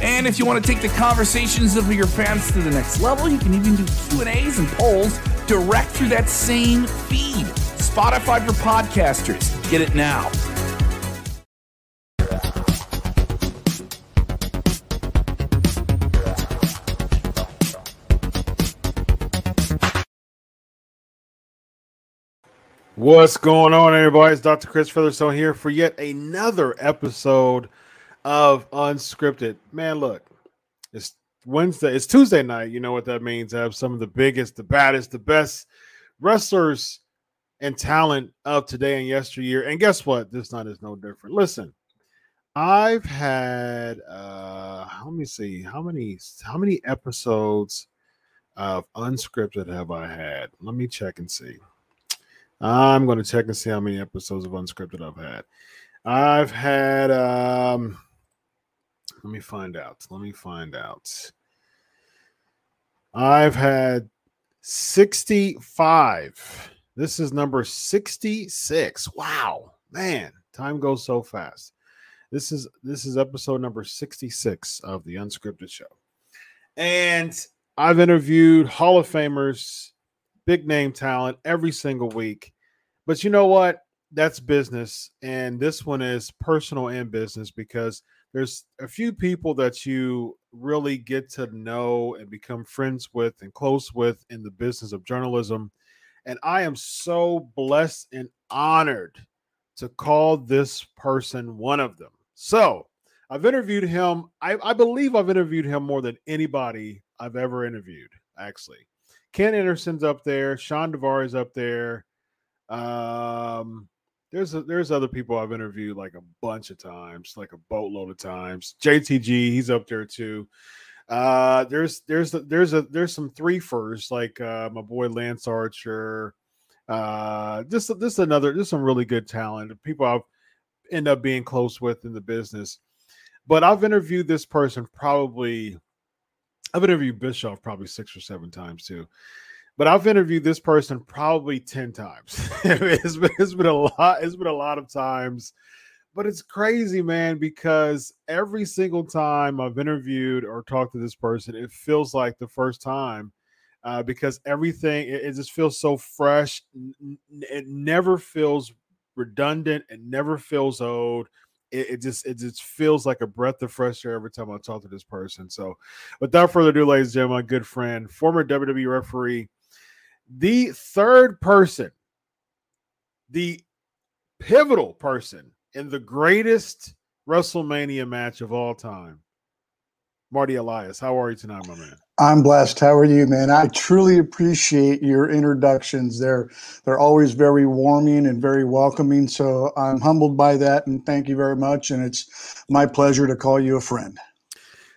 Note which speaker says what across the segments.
Speaker 1: And if you want to take the conversations of your fans to the next level, you can even do Q&As and polls direct through that same feed. Spotify for podcasters. Get it now.
Speaker 2: What's going on, everybody? It's Dr. Chris Featherstone here for yet another episode of Unskripted. Man, look, it's Wednesday, it's Tuesday night. You know what that means. I have some of the biggest, the baddest, the best wrestlers and talent of today and yesteryear. And guess what? This night is no different. Listen, I've had uh let me see how many how many episodes of unscripted have I had? Let me check and see. I'm going to check and see how many episodes of unscripted I've had. I've had um let me find out. Let me find out. I've had 65. This is number 66. Wow. Man, time goes so fast. This is this is episode number 66 of the unscripted show. And I've interviewed Hall of Famers, big name talent every single week. But you know what? That's business. And this one is personal and business because there's a few people that you really get to know and become friends with and close with in the business of journalism. And I am so blessed and honored to call this person one of them. So I've interviewed him. I, I believe I've interviewed him more than anybody I've ever interviewed, actually. Ken Anderson's up there, Shawn Daivari is up there. Um, there's a, there's other people I've interviewed like a bunch of times, like a boatload of times. JTG, he's up there too. Uh, there's there's there's a there's some three first, like uh, my boy Lance Archer. Uh, this this another there's some really good talent. People I've end up being close with in the business. But I've interviewed this person probably. I've interviewed Bischoff probably six or seven times too but I've interviewed this person probably 10 times. it's, been, it's been a lot, it's been a lot of times. But it's crazy, man, because every single time I've interviewed or talked to this person, it feels like the first time. Uh, because everything it, it just feels so fresh. It never feels redundant. It never feels old. It, it, just it just feels like a breath of fresh air every time I talk to this person. So, without further ado, ladies and gentlemen, my good friend, former WWE referee, the third person, the pivotal person in the greatest WrestleMania match of all time. Marty Elias, how are you tonight, my man?
Speaker 3: I'm blessed. How are you, man? I truly appreciate your introductions. They're they're always very warming and very welcoming. So I'm humbled by that, and thank you very much. And it's my pleasure to call you a friend.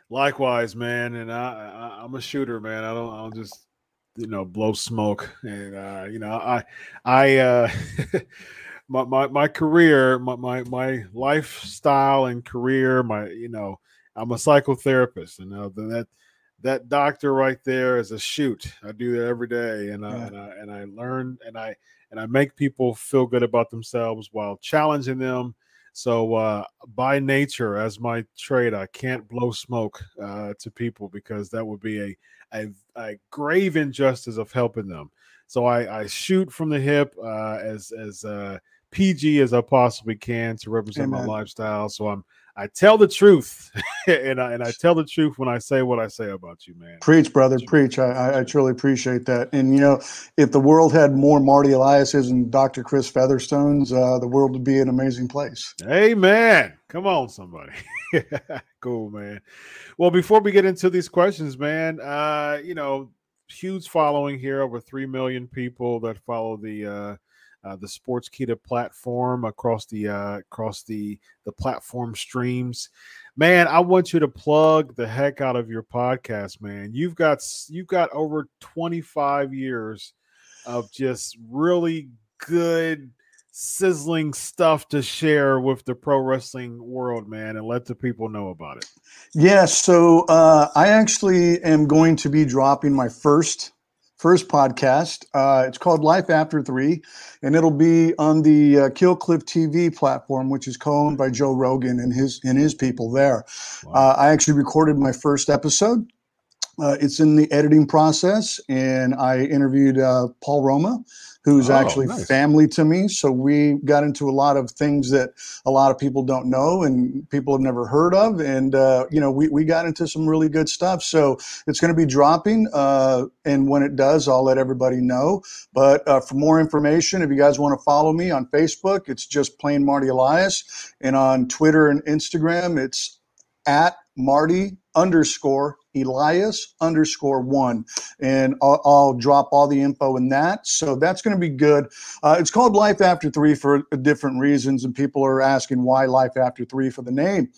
Speaker 2: Likewise, man. And I, I am a shooter, man. I don't I'll just you know blow smoke and uh you know i i uh my, my my career my, my my lifestyle and career my you know i'm a psychotherapist and uh, that that doctor right there is a shoot. I do that every day and, I, and i and i learn and i and i make people feel good about themselves while challenging them. So uh, by nature, as my trade, I can't blow smoke uh, to people because that would be a, a, a grave injustice of helping them. So I, I shoot from the hip uh, as as uh, PG as I possibly can to represent Amen. my lifestyle. So I'm I tell the truth, and I and I tell the truth when I say what I say about you, man.
Speaker 3: Preach, brother, preach. I, I truly appreciate that. And you know, if the world had more Marty Eliases and Dr. Chris Featherstones, uh, the world would be an amazing place.
Speaker 2: Amen. Come on, somebody. cool, man. Well, before we get into these questions, man, uh, you know, huge following here, over three million people that follow the uh, uh, the Sportskeeda platform across the uh, across the the platform streams. Man, I want you to plug the heck out of your podcast, man. You've got you've got over 25 years of just really good sizzling stuff to share with the pro wrestling world, man, and let the people know about it.
Speaker 3: Yeah, so uh, I actually am going to be dropping my first first podcast. Uh, it's called Life After Three, and it'll be on the uh, Kill Cliff TV platform, which is co-owned by Joe Rogan and his and his people there. Wow. Uh, I actually recorded my first episode. Uh, it's in the editing process, and I interviewed uh, Paul Roma, who's oh, actually nice. family to me. So we got into a lot of things that a lot of people don't know and people have never heard of. And, uh, you know, we, we got into some really good stuff. So it's going to be dropping. Uh, and when it does, I'll let everybody know. But uh, for more information, if you guys want to follow me on Facebook, it's just plain Marty Elias. And on Twitter and Instagram, it's at Marty underscore Elias underscore one, and I'll, I'll, drop all the info in that. So that's going to be good. Uh, it's called Life After Three for different reasons, and people are asking why Life After Three for the name.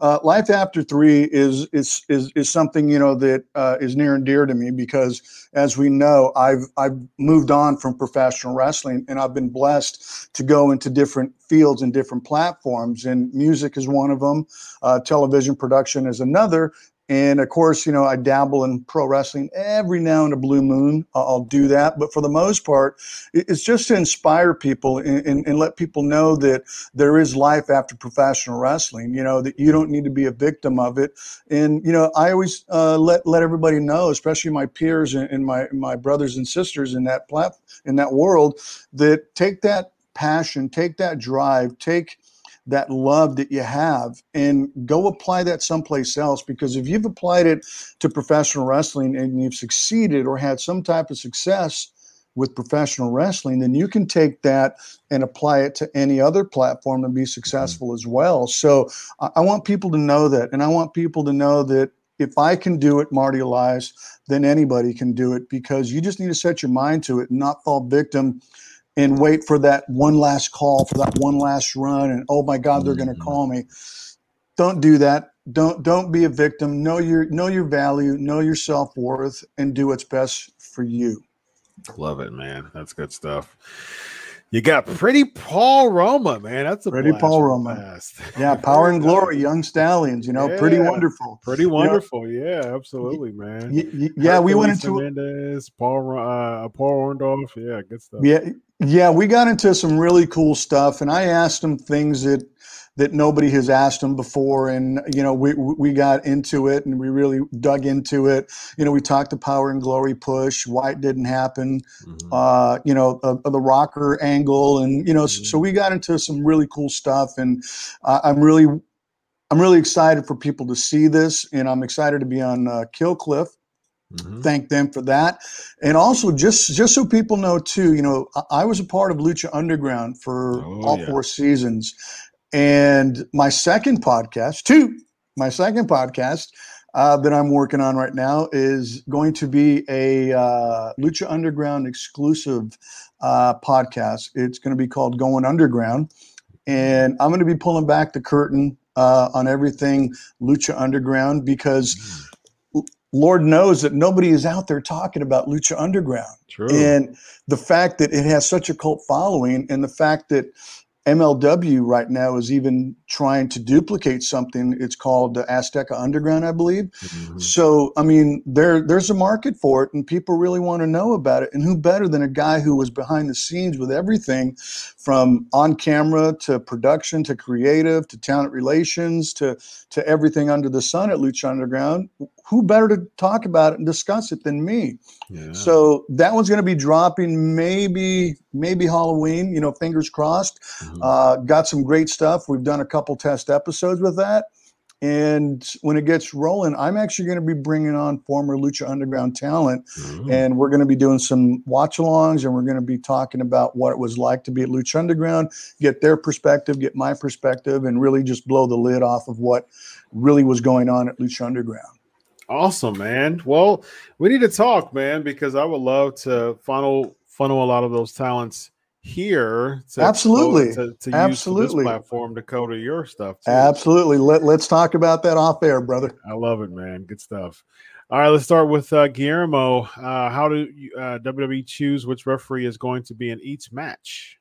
Speaker 3: Uh, Life After Three is is is is something you know that uh, is near and dear to me because, as we know, I've I've moved on from professional wrestling, and I've been blessed to go into different fields and different platforms, and music is one of them. Uh, television production is another, and of course, you know, I dabble in pro wrestling every now and a blue moon. I'll do that. But for the most part, it's just to inspire people and, and, and, let people know that there is life after professional wrestling, you know, that you don't need to be a victim of it. And, you know, I always uh, let, let everybody know, especially my peers and, and my, my brothers and sisters in that plat- in that world, that take that passion, take that drive, take – that love that you have and go apply that someplace else because if you've applied it to professional wrestling and you've succeeded or had some type of success with professional wrestling then you can take that and apply it to any other platform and be successful mm-hmm. as well so I, I want people to know that and i want people to know that if I can do it, Marty Elias, then anybody can do it because you just need to set your mind to it and not fall victim and wait for that one last call for that one last run and oh my god they're going to mm-hmm. call me. Don't do that. Don't don't be a victim. Know your know your value know your self-worth and do what's best for you.
Speaker 2: Love it man. That's good stuff you got pretty Paul Roma, man. That's a
Speaker 3: pretty Paul Roma. Yeah, power and glory, young stallions. You know, yeah, pretty wonderful.
Speaker 2: Pretty wonderful. You know, yeah, absolutely, man.
Speaker 3: Y- y- yeah, Hercules we went into
Speaker 2: Hernandez, Paul uh, Paul Orndorff. Yeah, good stuff.
Speaker 3: Yeah, yeah, we got into some really cool stuff, and I asked him things that that nobody has asked him before, and you know we we got into it and we really dug into it. You know, we talked the power and glory push, why it didn't happen, mm-hmm. uh, you know, uh, the rocker angle, and you know, mm-hmm. so we got into some really cool stuff, and uh, I'm really I'm really excited for people to see this, and I'm excited to be on uh, Kill Cliff Mm-hmm. Thank them for that, and also just just so people know too, you know, I, I was a part of Lucha Underground for oh, all yeah. four seasons, and my second podcast, two, my second podcast uh, that I'm working on right now is going to be a uh, Lucha Underground exclusive uh, podcast. It's going to be called Going Underground, and I'm going to be pulling back the curtain uh, on everything Lucha Underground because. Lord knows that nobody is out there talking about Lucha Underground.
Speaker 2: True.
Speaker 3: And the fact that it has such a cult following and the fact that MLW right now is even trying to duplicate something. It's called the Azteca Underground, I believe. Mm-hmm. So, I mean, there there's a market for it, and people really want to know about it. And who better than a guy who was behind the scenes with everything, from on camera to production to creative to talent relations to to everything under the sun at Lucha Underground? Who better to talk about it and discuss it than me? Yeah. So that one's going to be dropping maybe maybe Halloween. You know, fingers crossed. Mm-hmm. Uh, got some great stuff. We've done a couple test episodes with that. And when it gets rolling, I'm actually going to be bringing on former Lucha Underground talent, mm-hmm. and we're going to be doing some watch alongs, and we're going to be talking about what it was like to be at Lucha Underground, get their perspective, get my perspective, and really just blow the lid off of what really was going on at Lucha Underground.
Speaker 2: Awesome, man. Well, we need to talk, man, because I would love to funnel funnel a lot of those talents here
Speaker 3: to absolutely.
Speaker 2: to, to
Speaker 3: absolutely
Speaker 2: use this platform to cover your stuff
Speaker 3: too. absolutely. Let, let's talk about that off air brother.
Speaker 2: I love it man. Good stuff. All right let's start with uh, guillermo. Uh, how do you, uh, wwe choose which referee is going to be in each match?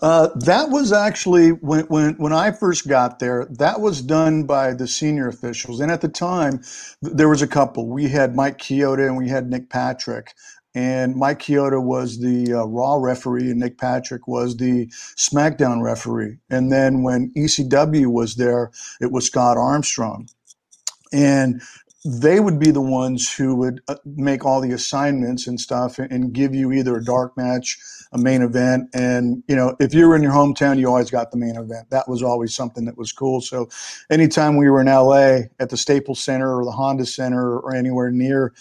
Speaker 3: Uh, that was actually when, when when I first got there. That was done by the senior officials, and at the time, there was a couple. We had Mike Chioda and we had Nick Patrick, and Mike Chioda was the uh, Raw referee, and Nick Patrick was the SmackDown referee. And then when ECW was there, it was Scott Armstrong, and they would be the ones who would uh, make all the assignments and stuff, and give you either a dark match, a main event, and you know if you were in your hometown, you always got the main event. That was always something that was cool. So, anytime we were in LA at the Staples Center or the Honda Center or anywhere near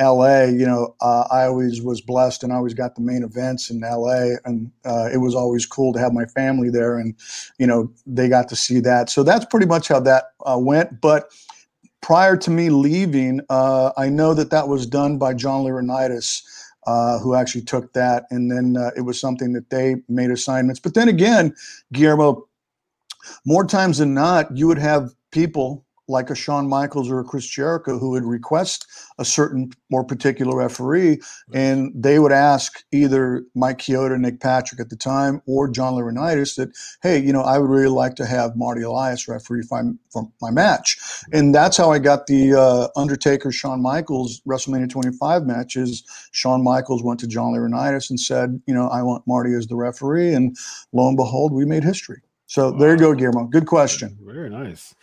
Speaker 3: LA, you know, uh, I always was blessed and I always got the main events in LA. And uh, it was always cool to have my family there and, you know, they got to see that. So that's pretty much how that uh, went. But prior to me leaving, uh, I know that that was done by John Laurinaitis. Uh, who actually took that, and then uh, it was something that they made assignments. But then again, Guillermo, more times than not, you would have people like a Shawn Michaels or a Chris Jericho who would request a certain more particular referee, and they would ask either Mike Chioda, Nick Patrick at the time, or John Laurinaitis that, hey, you know, I would really like to have Marty Elias referee for my match, and that's how I got the uh, Undertaker Shawn Michaels WrestleMania 25 matches. Shawn Michaels went to John Laurinaitis and said, you know, I want Marty as the referee, and lo and behold, we made history. So wow. there you go, Guillermo. Good question.
Speaker 2: Very nice.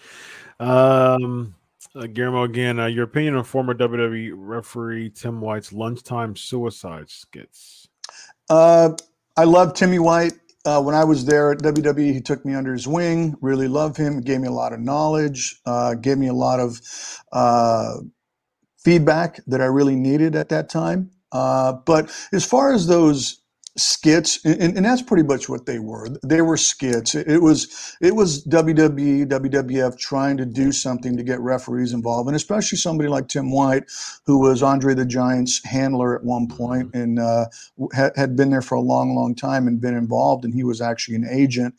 Speaker 2: Um, uh, Guillermo, again, uh, your opinion on former WWE referee Tim White's lunchtime suicide skits?
Speaker 3: Uh, I love Timmy White. Uh, when I was there at WWE, he took me under his wing. Really love him. Gave me a lot of knowledge. Uh, gave me a lot of uh, feedback that I really needed at that time. Uh, but as far as those skits and, and, that's pretty much what they were. They were skits. It was it was wwe wwf trying to do something to get referees involved and especially somebody like tim white who was andre the giant's handler at one point and uh, had, had been there for a long long time and been involved and he was actually an agent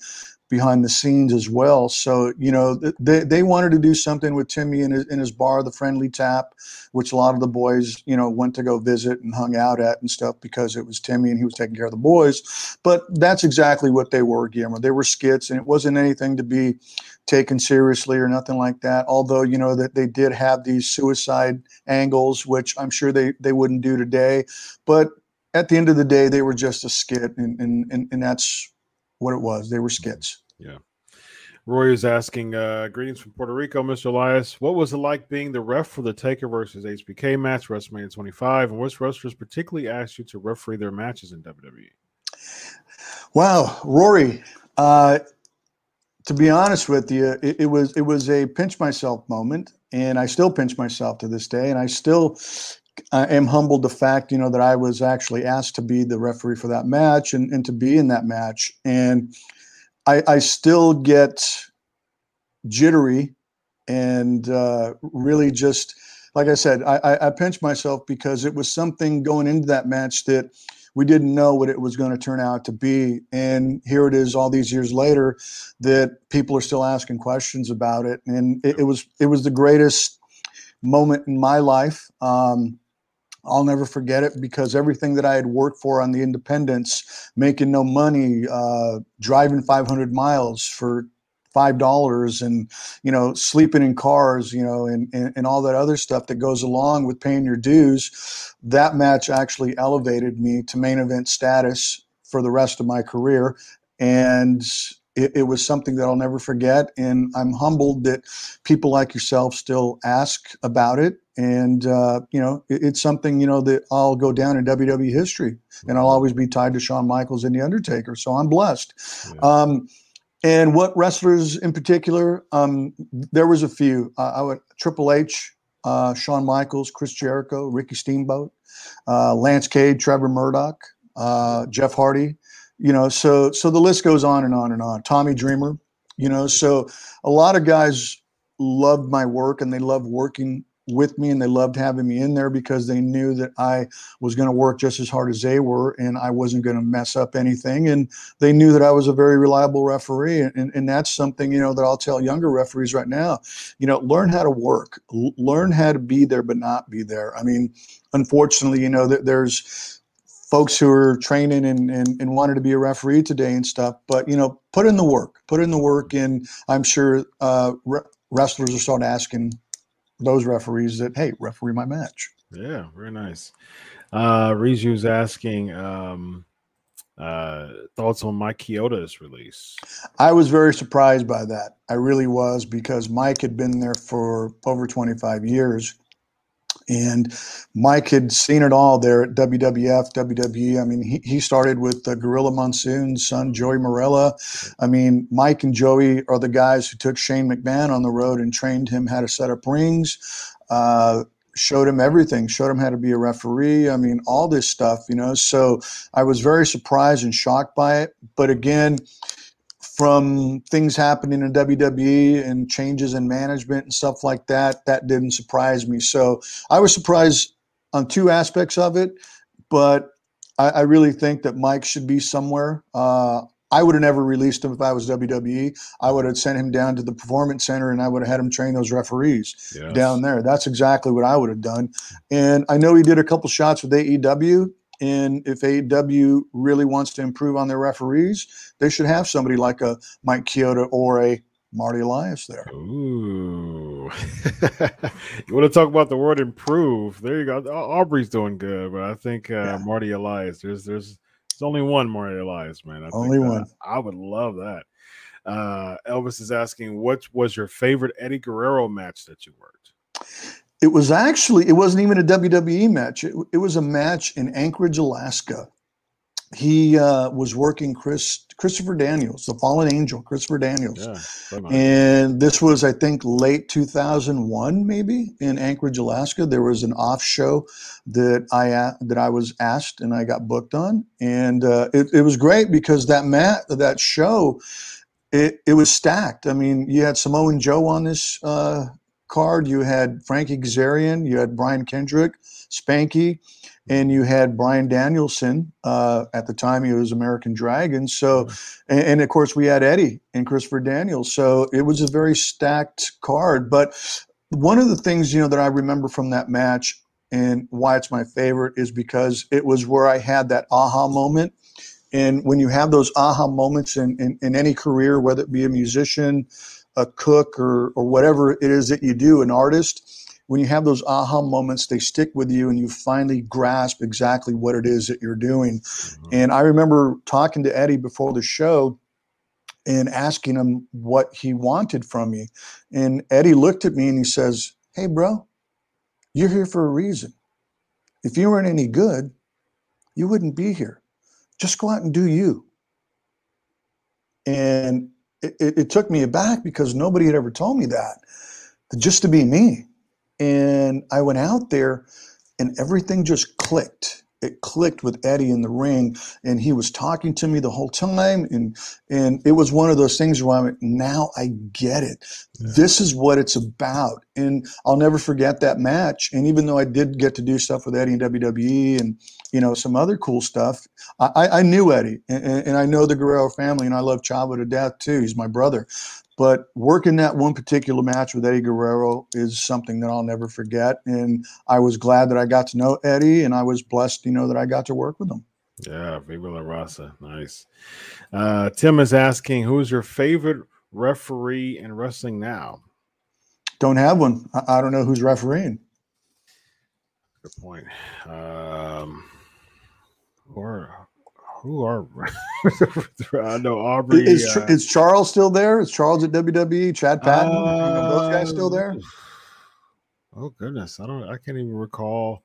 Speaker 3: behind the scenes as well. So, you know, they, they wanted to do something with Timmy in his, in his bar, the Friendly Tap, which a lot of the boys, you know, went to go visit and hung out at and stuff because it was Timmy and he was taking care of the boys. But that's exactly what they were, Guillermo. They were skits and it wasn't anything to be taken seriously or nothing like that. Although, you know, that they did have these suicide angles, which I'm sure they, they wouldn't do today. But at the end of the day, they were just a skit and, and, and, and that's what it was. They were skits.
Speaker 2: Yeah. Roy is asking, uh, greetings from Puerto Rico, Mr. Elias. What was it like being the ref for the Taker versus HBK match, WrestleMania 25? And which wrestlers particularly asked you to referee their matches in WWE?
Speaker 3: Wow, Rory. Uh, to be honest with you, it, it, was it was a pinch myself moment, and I still pinch myself to this day, and I still I am humbled the fact you know that I was actually asked to be the referee for that match and, and to be in that match, and I, I still get jittery and uh, really just like I said, I, I, I pinched myself because it was something going into that match that we didn't know what it was going to turn out to be. And here it is all these years later that people are still asking questions about it. And it, it was it was the greatest moment in my life. Um, I'll never forget it because everything that I had worked for on the independents, making no money, uh, driving 500 miles for five dollars and you know sleeping in cars you know and, and, and all that other stuff that goes along with paying your dues that match actually elevated me to main event status for the rest of my career. And it, it, was something that I'll never forget. And I'm humbled that people like yourself still ask about it. And, uh, you know, it, it's something, you know, that I'll go down in WWE history and I'll always be tied to Shawn Michaels and The Undertaker. So I'm blessed. Yeah. Um, and what wrestlers in particular? Um, there was a few. Uh, I would Triple H, uh, Shawn Michaels, Chris Jericho, Ricky Steamboat, uh, Lance Cade, Trevor Murdoch, uh, Jeff Hardy you know so so the list goes on and on and on tommy dreamer you know so a lot of guys loved my work and they loved working with me and they loved having me in there because they knew that I was going to work just as hard as they were and I wasn't going to mess up anything. And they knew that I was a very reliable referee. And, and that's something, you know, that I'll tell younger referees right now, you know, learn how to work, L- learn how to be there, but not be there. I mean, unfortunately, you know, that there's, folks who are training and, and, and wanted to be a referee today and stuff. But you know, put in the work, put in the work, and I'm sure uh, re- wrestlers will start asking those referees that, hey, referee my match.
Speaker 2: Yeah, very nice. Uh, Rizu's asking um, uh, thoughts on Mike Chioda's release.
Speaker 3: I was very surprised by that. I really was because Mike had been there for over 25 years. And Mike had seen it all there at WWF, WWE. I mean, he, he started with uh, Gorilla Monsoon's son, Joey Marella. I mean, Mike and Joey are the guys who took Shane McMahon on the road and trained him how to set up rings, uh, showed him everything, showed him how to be a referee. I mean, all this stuff, you know. So I was very surprised and shocked by it. But again, from things happening in WWE and changes in management and stuff like that, that didn't surprise me. So I was surprised on two aspects of it, but I, I really think that Mike should be somewhere. Uh, I would have never released him if I was WWE. I would have sent him down to the performance center and I would have had him train those referees yes. down there. That's exactly what I would have done. And I know he did a couple shots with AEW and if AEW really wants to improve on their referees, they should have somebody like a Mike Chioda or a Marty Elias there.
Speaker 2: Ooh. you want to talk about the word improve? There you go. Aubrey's doing good, but I think uh, yeah. Marty Elias, there's there's there's only one Marty Elias, man. I
Speaker 3: only one.
Speaker 2: I would love that. Uh, Elvis is asking, what was your favorite Eddie Guerrero match that you worked?
Speaker 3: It was actually, it wasn't even a WWE match. It, it was a match in Anchorage, Alaska. He uh, was working Chris Christopher Daniels, the Fallen Angel, Christopher Daniels, yeah, and this was, I think, late 2001, maybe in Anchorage, Alaska. There was an off show that I that I was asked and I got booked on, and uh, it, it was great because that mat that show, it, it was stacked. I mean, you had Samoan Joe on this uh, card, you had Frankie Kazarian, you had Brian Kendrick, Spanky, and you had Bryan Danielson. Uh, at the time, he was American Dragon. So, and, and, of course, we had Eddie and Christopher Daniels. So it was a very stacked card. But one of the things you know that I remember from that match and why it's my favorite is because it was where I had that aha moment. And when you have those aha moments in, in, in any career, whether it be a musician, a cook or or whatever it is that you do, an artist, when you have those aha moments, they stick with you and you finally grasp exactly what it is that you're doing. Mm-hmm. And I remember talking to Eddie before the show and asking him what he wanted from me. And Eddie looked at me and he says, Hey, bro, you're here for a reason. If you weren't any good, you wouldn't be here. Just go out and do you. And it, it, took me aback because nobody had ever told me that, just to be me. And I went out there and everything just clicked it clicked with Eddie in the ring, and he was talking to me the whole time, and and it was one of those things where I went, now I get it. Yeah. This is what it's about, and I'll never forget that match. And even though I did get to do stuff with Eddie in WWE and you know some other cool stuff, I, I knew Eddie, and, and I know the Guerrero family, and I love Chavo to death too. He's my brother. But working that one particular match with Eddie Guerrero is something that I'll never forget. And I was glad that I got to know Eddie, and I was blessed, you know, that I got to work with him.
Speaker 2: Yeah, Viva La Raza. Nice. Uh, Tim is asking, who's your favorite referee in wrestling now?
Speaker 3: Don't have one. I, I don't know who's refereeing.
Speaker 2: Good point. Um, or who are I know Aubrey.
Speaker 3: Is, uh, is Charles still there? Is Charles at WWE? Chad Patton? Uh, you know, those guys still there?
Speaker 2: Oh goodness, I don't. I can't even recall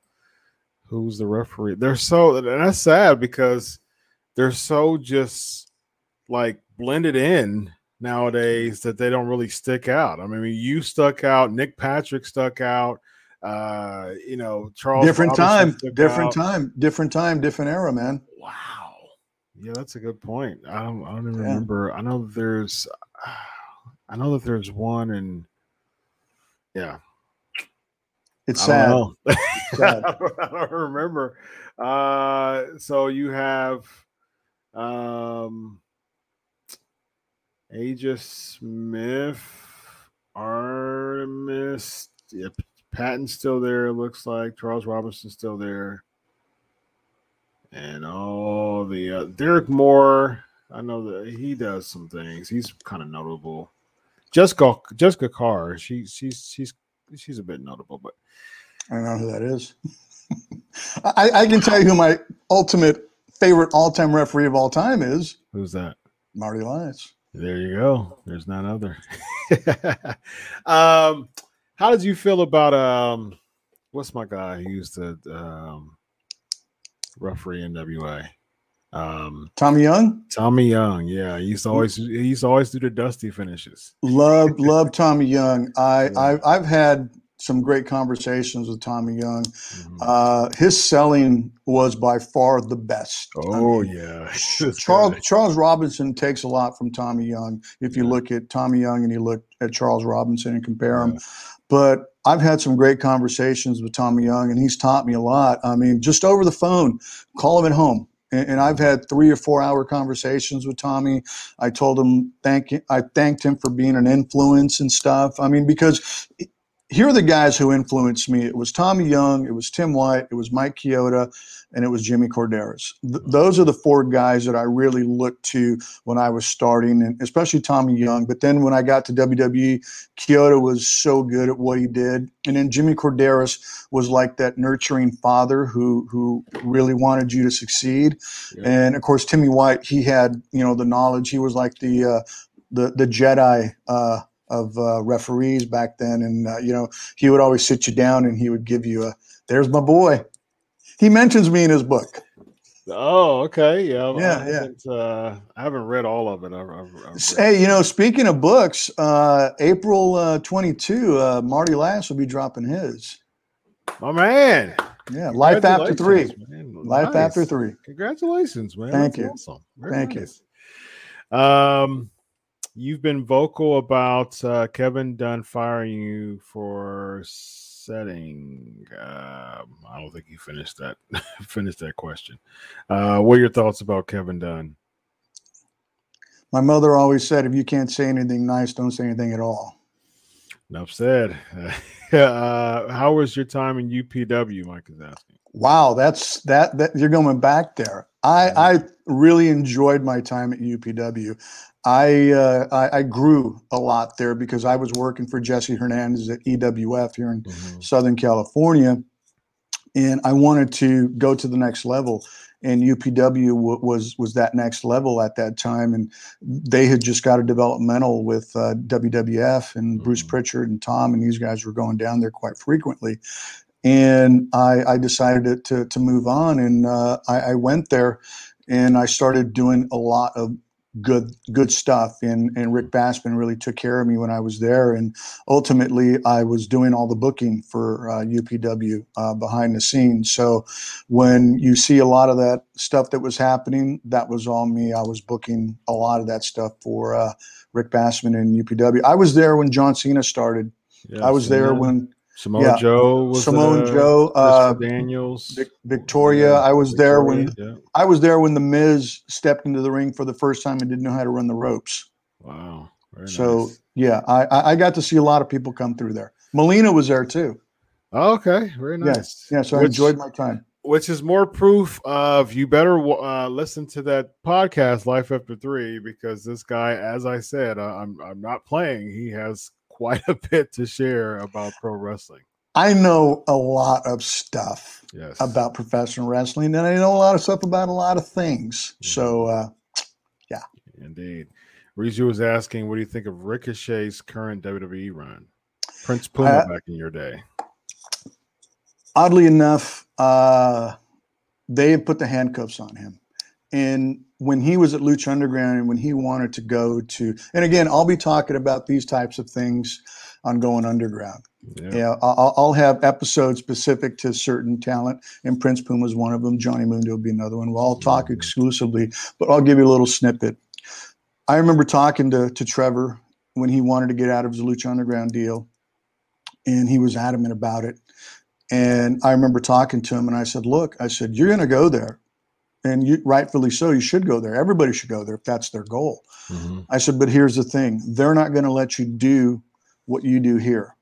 Speaker 2: who's the referee. They're so and that's sad because they're so just like blended in nowadays that they don't really stick out. I mean, you stuck out. Nick Patrick stuck out. Uh, you know, Charles.
Speaker 3: Different time, different out. time, different time, different era, man.
Speaker 2: Wow. Yeah, that's a good point. I don't, I don't even yeah. remember. I know there's, I know that there's one and yeah.
Speaker 3: It's sad.
Speaker 2: I don't,
Speaker 3: Sad.
Speaker 2: I don't remember. Uh, so you have um, Aja Smith, Artemis, yeah, Patton's still there. It looks like Charles Robinson's still there, and all the uh, Derek Moore. I know that he does some things. He's kind of notable. Jessica Jessika Carr. She she's she's she's a bit notable, but
Speaker 3: I don't know who that is. I, I can tell you who my ultimate favorite all-time referee of all time is
Speaker 2: who's that?
Speaker 3: Marty Elias.
Speaker 2: There you go. There's none other. um, how did you feel about um, what's my guy who used to um, referee NWA? Um,
Speaker 3: Tommy Young.
Speaker 2: Tommy Young. Yeah, he used to always he used to always do the dusty finishes.
Speaker 3: Love love Tommy Young. I,
Speaker 2: Yeah.
Speaker 3: I I've had some great conversations with Tommy Young.
Speaker 2: Mhm.
Speaker 3: Uh, his selling was by far the best. I
Speaker 2: oh
Speaker 3: mean,
Speaker 2: yeah,
Speaker 3: Charles Charles Robinson takes a lot from Tommy Young. If you
Speaker 2: Yeah.
Speaker 3: look at Tommy Young and you look at Charles Robinson and compare them,
Speaker 2: Yeah.
Speaker 3: But I've had some great conversations with Tommy Young, and he's taught me a lot. I mean, just over the phone, call him at home. And, and I've had three or four hour conversations with Tommy. I told him thank I thanked him for being an influence and stuff. I mean, because here are the guys who influenced me. It was Tommy Young, it was Tim White, it was Mike Chioda, and it was Jimmy Korderas. Th- those are the four guys that I really looked to when I was starting, and especially Tommy Young. But then when I got to WWE, Chioda was so good at what he did, and then Jimmy Korderas was like that nurturing father who who really wanted you to succeed.
Speaker 2: Yeah.
Speaker 3: And of course, Timmy White, he had you know the knowledge. He was like the uh, the the Jedi. Uh, of uh, referees back then, and uh, you know he would always sit you down and he would give you a "There's my boy." He mentions me in his book.
Speaker 2: Oh, okay, yeah,
Speaker 3: Yeah, yeah.
Speaker 2: haven't, Uh, I haven't read all of it. I've, I've, I've
Speaker 3: Hey, you know, speaking of books, uh, April uh, 22, uh, Marty Elias will be dropping his.
Speaker 2: my man.
Speaker 3: Yeah, Life After Three.
Speaker 2: Man.
Speaker 3: Life
Speaker 2: Nice.
Speaker 3: After Three.
Speaker 2: Congratulations, man.
Speaker 3: Thank
Speaker 2: That's
Speaker 3: you.
Speaker 2: Awesome.
Speaker 3: Thank you.
Speaker 2: Um, you've been vocal about uh, Kevin Dunn firing you for setting. Um, I don't think you finished that. finished that question. Uh, what are your thoughts about Kevin Dunn?
Speaker 3: My mother always said, if you can't say anything nice, don't say anything at all.
Speaker 2: Enough said. uh, how was your time in UPW? Mike is asking.
Speaker 3: Wow, that's that. That you're going back there. I I really enjoyed my time at UPW. I, uh, I I grew a lot there because I was working for Jesse Hernandez at EWF here in Southern California, and I wanted to go to the next level. And UPW w- was was that next level at that time, and they had just got a developmental with uh, WWF and Bruce
Speaker 2: Mhm.
Speaker 3: Pritchard and Tom, and these guys were going down there quite frequently. And I, I decided to, to to move on, and uh, I, I went there, and I started doing a lot of good good stuff. And and Rick Bassman really took care of me when I was there. And ultimately I was doing all the booking for uh, UPW uh, behind the scenes. So when you see a lot of that stuff that was happening that was all me. I was booking a lot of that stuff for uh, Rick Bassman and UPW I was there when John Cena started.
Speaker 2: Yeah,
Speaker 3: I was there
Speaker 2: Samoa-
Speaker 3: when
Speaker 2: Samoa
Speaker 3: yeah,
Speaker 2: Joe was
Speaker 3: Samoa Joe uh,
Speaker 2: Daniels,
Speaker 3: Vic- Victoria I was there when
Speaker 2: yeah.
Speaker 3: I was there when the Miz stepped into the ring for the first time and didn't know how to run the ropes
Speaker 2: Wow. Very
Speaker 3: So
Speaker 2: nice.
Speaker 3: yeah, I I I got to see a lot of people come through there. Melina was there too.
Speaker 2: Oh, okay, very
Speaker 3: Yeah,
Speaker 2: nice.
Speaker 3: Yeah, so I enjoyed my time.
Speaker 2: which is more proof of you better uh, listen to that podcast, Life After Three, because this guy, as I said, uh, I'm I'm not playing. He has quite a bit to share about pro wrestling.
Speaker 3: I know a lot of stuff
Speaker 2: Yes,
Speaker 3: about professional wrestling, and I know a lot of stuff about a lot of things. So uh, yeah.
Speaker 2: indeed. Rizu was asking, "What do you think of Ricochet's current WWE run? Prince Puma
Speaker 3: Uh,
Speaker 2: back in your day."
Speaker 3: oddly enough, uh, they put the handcuffs on him. And when he was at Lucha Underground and when he wanted to go to, and again, I'll be talking about these types of things on Going Underground.
Speaker 2: Yeah.
Speaker 3: Yeah, I'll, I'll have episodes specific to certain talent, and Prince Puma is one of them. Johnny Mundo will be another one. We'll all talk
Speaker 2: Mhm.
Speaker 3: exclusively, but I'll give you a little snippet. I remember talking to, to Trevor when he wanted to get out of his Lucha Underground deal, and he was adamant about it. And I remember talking to him and I said, Look, I said, you're going to go there. And you, rightfully so, you should go there. Everybody should go there if that's their goal. Mm-hmm. I said, But here's the thing they're not going to let you do what you do here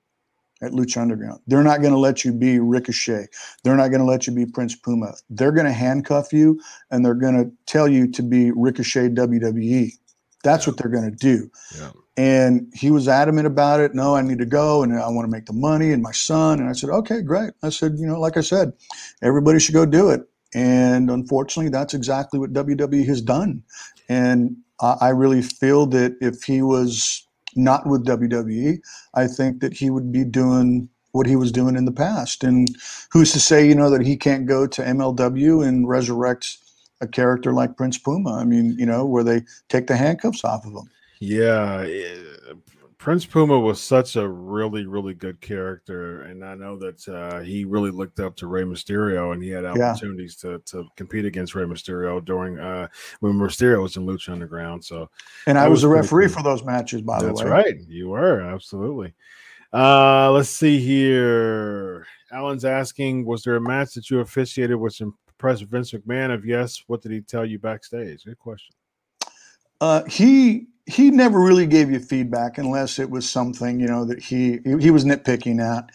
Speaker 3: at Lucha Underground. They're not going to let you be Ricochet. They're not going to let you be Prince Puma. They're going to handcuff you and they're going to tell you to be Ricochet WWE. That's yeah. what they're going to do. Yeah. And he was adamant about it. No, I need to go and I want to make the money and my son. And I said, okay, great. I said, you know, like I said, everybody should go do it. And unfortunately, that's exactly what WWE has done. And I really feel that if he was not with WWE, I think that he would be doing what he was doing in the past. And who's to say, you know, that he can't go to MLW and resurrect a character like Prince Puma? I mean, you know, where they take the handcuffs off of him.
Speaker 2: Yeah, Prince Puma was such a really, really good character, and I know that uh, he really looked up to Rey Mysterio, and he had opportunities yeah. to to compete against Rey Mysterio during uh, when Mysterio was in Lucha Underground. So,
Speaker 3: and I was, was a referee cool. for those matches, by
Speaker 2: That's
Speaker 3: the
Speaker 2: way. That's right, you were absolutely. Uh, let's see here. Alan's asking, was there a match that you officiated with impressed Vince McMahon? If yes, what did he tell you backstage? Good question.
Speaker 3: Uh, he he never really gave you feedback unless it was something you know that he he was nitpicking at.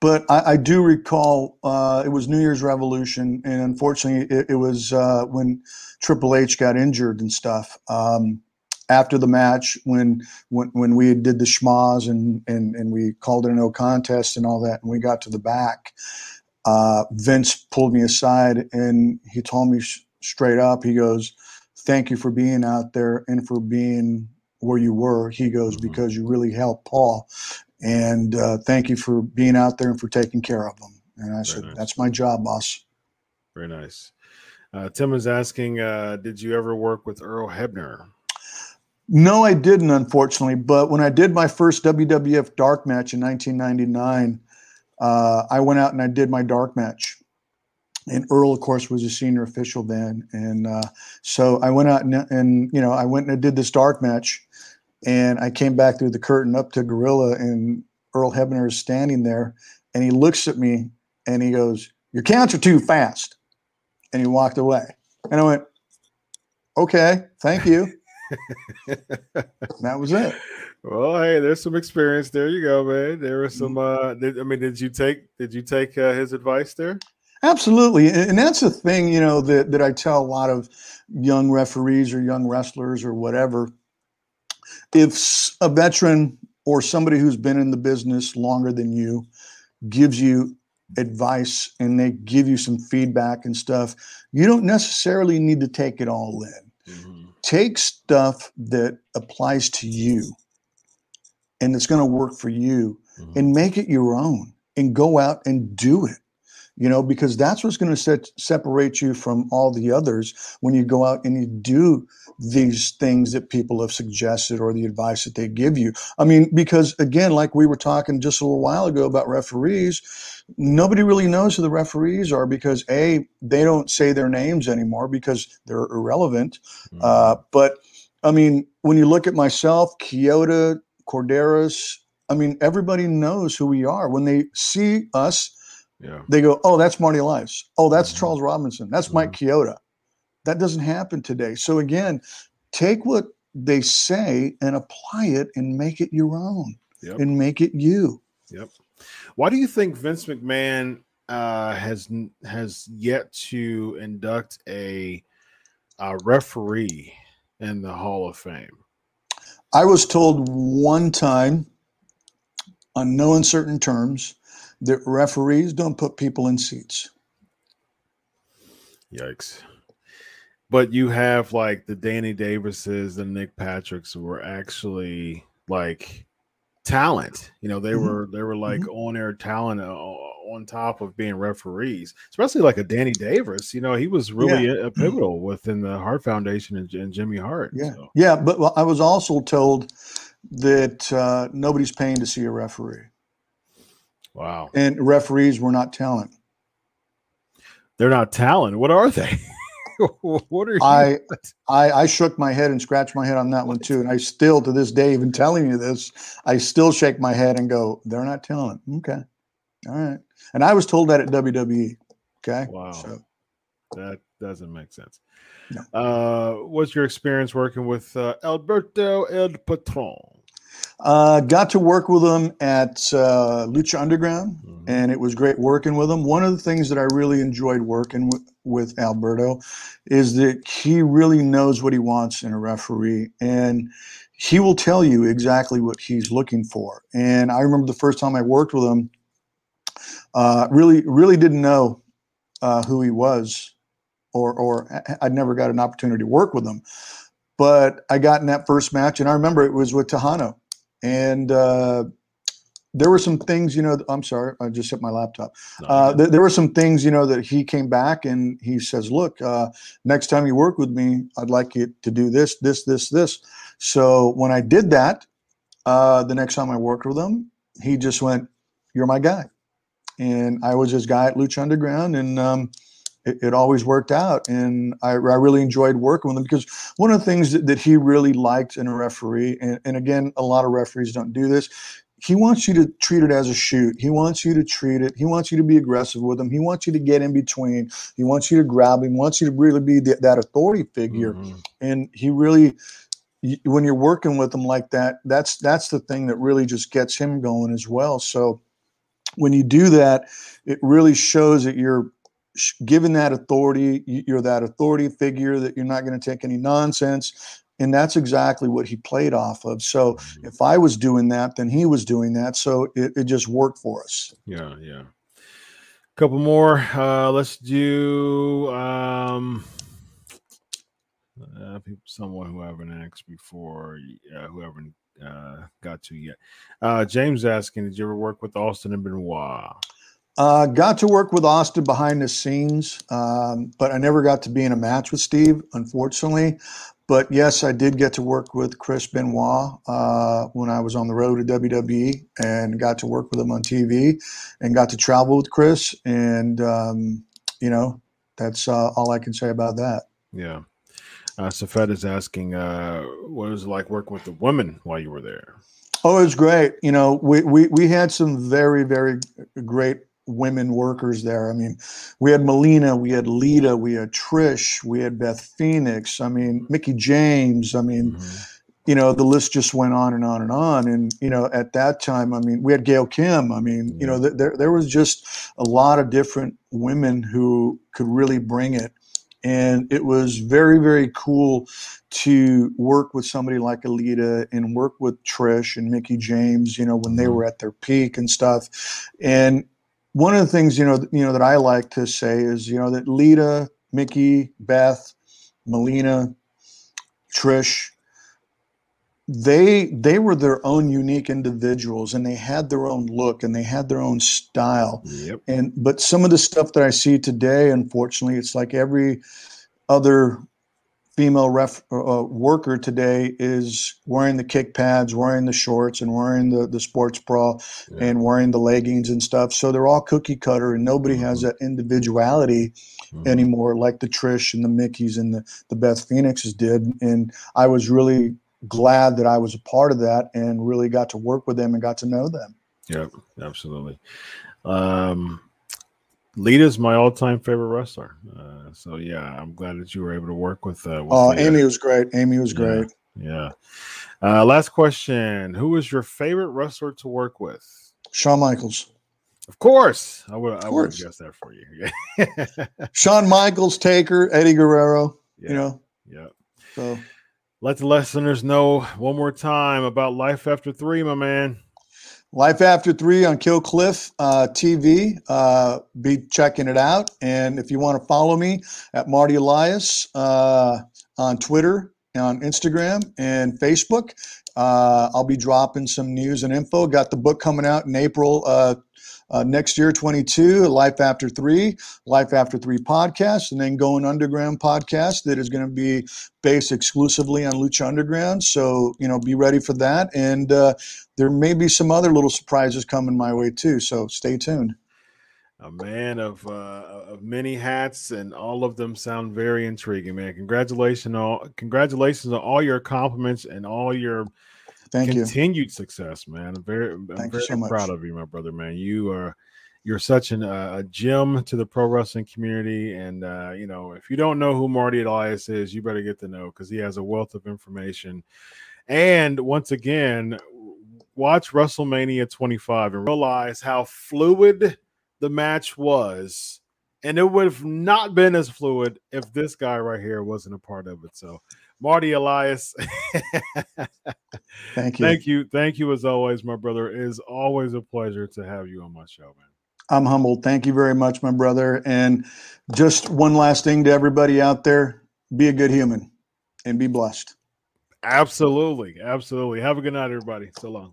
Speaker 3: But I, I do recall uh, it was New Year's Revolution, and unfortunately, it, it was uh, when Triple H got injured and stuff. Um, after the match, when when when we did the schmozz and and and we called it a no contest and all that, and we got to the back, uh, Vince pulled me aside and he told me sh- straight up. He goes thank you for being out there and for being where you were. He goes, mm-hmm. because you really helped Paul. And uh, thank you for being out there and for taking care of him. And I Very said, nice. that's my job, boss.
Speaker 2: Very nice. Uh, Tim is asking, uh, did you ever work with Earl Hebner?
Speaker 3: No, I didn't, unfortunately. But when I did my first WWF dark match in 1999, uh, I went out and I did my dark match and Earl, of course, was a senior official then. And uh, so I went out and, and, you know, I went and I did this dark match. And I came back through the curtain up to Gorilla, and Earl Hebner is standing there. And he looks at me and he goes, Your counts are too fast. And he walked away. And I went, Okay, thank you. that was it.
Speaker 2: Well, hey, there's some experience. There you go, man. There was some. Uh, did, I mean, did you take did you take uh, his advice there?
Speaker 3: Absolutely. And that's the thing, you know, that, that I tell a lot of young referees or young wrestlers or whatever. If a veteran or somebody who's been in the business longer than you gives you advice and they give you some feedback and stuff, you don't necessarily need to take it all in. Mm-hmm. Take stuff that applies to you and it's going to work for you mm-hmm. and make it your own and go out and do it you know, because that's what's going to set, separate you from all the others when you go out and you do these things that people have suggested or the advice that they give you. I mean, because again, like we were talking just a little while ago about referees, nobody really knows who the referees are because A, they don't say their names anymore because they're irrelevant. Mm-hmm. Uh, but I mean, when you look at myself, Chioda, Korderas, I mean, everybody knows who we are. When they see us, yeah. They go, oh, that's Marty Elias. Oh, that's mm-hmm. Charles Robinson. That's mm-hmm. Mike Chioda. That doesn't happen today. So again, take what they say and apply it and make it your own yep. and make it you.
Speaker 2: Yep. Why do you think Vince McMahon uh, has has yet to induct a, a referee in the Hall of Fame?
Speaker 3: I was told one time, on no uncertain terms, that referees don't put people in seats.
Speaker 2: Yikes. But you have like the Danny Davises and Nick Patricks were actually like talent. You know, they mm-hmm. were they were like mm-hmm. on air talent uh, on top of being referees, especially like a Danny Davis. You know, he was really yeah. a, a pivotal within the Hart Foundation and, and Jimmy Hart.
Speaker 3: Yeah, so. yeah. But well, I was also told that uh, nobody's paying to see a referee.
Speaker 2: Wow.
Speaker 3: And referees were not talent.
Speaker 2: They're not talent. What are they? what are?
Speaker 3: I, I I shook my head and scratched my head on that one too. And I still to this day, even telling you this, I still shake my head and go, they're not talent. Okay. All right. And I was told that at WWE. Okay.
Speaker 2: Wow.
Speaker 3: So,
Speaker 2: That doesn't make sense.
Speaker 3: No.
Speaker 2: Uh, what's your experience working with uh, Alberto El Patron?
Speaker 3: Uh, got to work with him at uh, Lucha Underground,
Speaker 2: Mhm.
Speaker 3: and it was great working with him. One of the things that I really enjoyed working with, with Alberto is that he really knows what he wants in a referee, and he will tell you exactly what he's looking for. And I remember the first time I worked with him, uh, really, really didn't know uh, who he was, or or I'd never got an opportunity to work with him. But I got in that first match, and I remember it was with Texano, and uh, there were some things, you know. I'm sorry, I just hit my laptop.
Speaker 2: No,
Speaker 3: Uh, th- there were some things, you know, that he came back and he says, "Look, uh, next time you work with me, I'd like you to do this, this, this, this." So when I did that, uh, the next time I worked with him, he just went, "You're my guy," and I was his guy at Lucha Underground, and um, it, it always worked out. And I, I really enjoyed working with him because one of the things that, that he really liked in a referee, and, and again, a lot of referees don't do this. He wants you to treat it as a shoot. He wants you to treat it. He wants you to be aggressive with him. He wants you to get in between. He wants you to grab him. He wants you to really be the, that authority figure
Speaker 2: Mhm.
Speaker 3: and he really when you're working with him like that that's that's the thing that really just gets him going as well so when you do that it really shows that you're given that authority you're that authority figure that you're not going to take any nonsense and that's exactly what he played off of so if i was doing that then he was doing that so it, it just worked for us
Speaker 2: Yeah, yeah. A Couple more. Uh, let's do um, uh, someone who haven't asked before, uh, who haven't uh, got to yet. Uh, James asking, did you ever work with Austin and Benoit?
Speaker 3: Uh, got to work with Austin behind the scenes, um, but I never got to be in a match with Steve, unfortunately. But yes, I did get to work with Chris Benoit uh, when I was on the road to WWE and got to work with him on TV and got to travel with Chris. And, um, you know, that's uh, all I can say about that.
Speaker 2: Yeah. Uh, Safed is asking, uh, what was it like working with the women while you were there?
Speaker 3: Oh, it was great. You know, we, we, we had some very, very great women workers there. I mean, we had Melina, we had Lita, we had Trish, we had Beth Phoenix. I mean, Mickie James. I mean,
Speaker 2: Mhm.
Speaker 3: you know, the list just went on and on and on. And, you know, at that time, I mean, we had Gail Kim. I mean, you know, th- there, there was just a lot of different women who could really bring it. And it was very, very cool to work with somebody like Alita and work with Trish and Mickie James, you know, when they
Speaker 2: Mhm.
Speaker 3: were at their peak and stuff. And one of the things, you know, you know, that I like to say is, you know, that Lita, Mickie, Beth, Melina, Trish, they they were their own unique individuals and they had their own look and they had their own style
Speaker 2: Yep.
Speaker 3: and but some of the stuff that i see today unfortunately it's like every other female ref uh, worker today is wearing the kick pads wearing the shorts and wearing the, the sports bra
Speaker 2: Yeah.
Speaker 3: and wearing the leggings and stuff so they're all cookie cutter and nobody has
Speaker 2: Mhm.
Speaker 3: that individuality
Speaker 2: Mhm.
Speaker 3: anymore like the trish and the mickies and the, the beth phoenixes did and i was really glad that i was a part of that and really got to work with them and got to know them
Speaker 2: Yep, absolutely. Um, Lita's my all-time favorite wrestler. Uh, so yeah, I'm glad that you were able to work with. Uh, with
Speaker 3: oh
Speaker 2: Lita.
Speaker 3: amy was great amy was great
Speaker 2: Yeah. Uh, last question: Who was your favorite wrestler to work with?
Speaker 3: shawn michaels
Speaker 2: Of course, I would. I would guessed that for you. Yeah.
Speaker 3: Shawn Michaels, Taker, Eddie Guerrero, you know.
Speaker 2: Yeah.
Speaker 3: So
Speaker 2: Let the listeners know one more time about Life After Three, my man.
Speaker 3: Life After Three on Kill Cliff uh, TV. Uh, be checking it out. And if you want to follow me at Marty Elias uh, on Twitter, on Instagram, and Facebook, uh, I'll be dropping some news and info. Got the book coming out in April. Uh, next year, 22, Life After Three, Life After Three podcast, and then Going Underground podcast that is going to be based exclusively on Lucha Underground. So, you know, be ready for that. And uh, there may be some other little surprises coming my way too. So stay tuned.
Speaker 2: A man of uh, of many hats, and all of them sound very intriguing, man. Congratulations, all congratulations on all your compliments and all your
Speaker 3: Thank you.
Speaker 2: continued success, man. I'm very, I'm
Speaker 3: Thank
Speaker 2: very
Speaker 3: so much.
Speaker 2: proud of you, my brother, man. You are, you're such an, uh, a gem to the pro wrestling community. And, uh, you know, if you don't know who Marty Elias is, you better get to know because he has a wealth of information. And once again, watch WrestleMania 25 and realize how fluid the match was. And it would have not been as fluid if this guy right here wasn't a part of it. So, Marty Elias,
Speaker 3: thank you.
Speaker 2: Thank you. Thank you as always, my brother. It is always a pleasure to have you on my show, man.
Speaker 3: I'm humbled. Thank you very much, my brother. And just one last thing to everybody out there be a good human and be blessed.
Speaker 2: Absolutely. Absolutely. Have a good night, everybody. So long.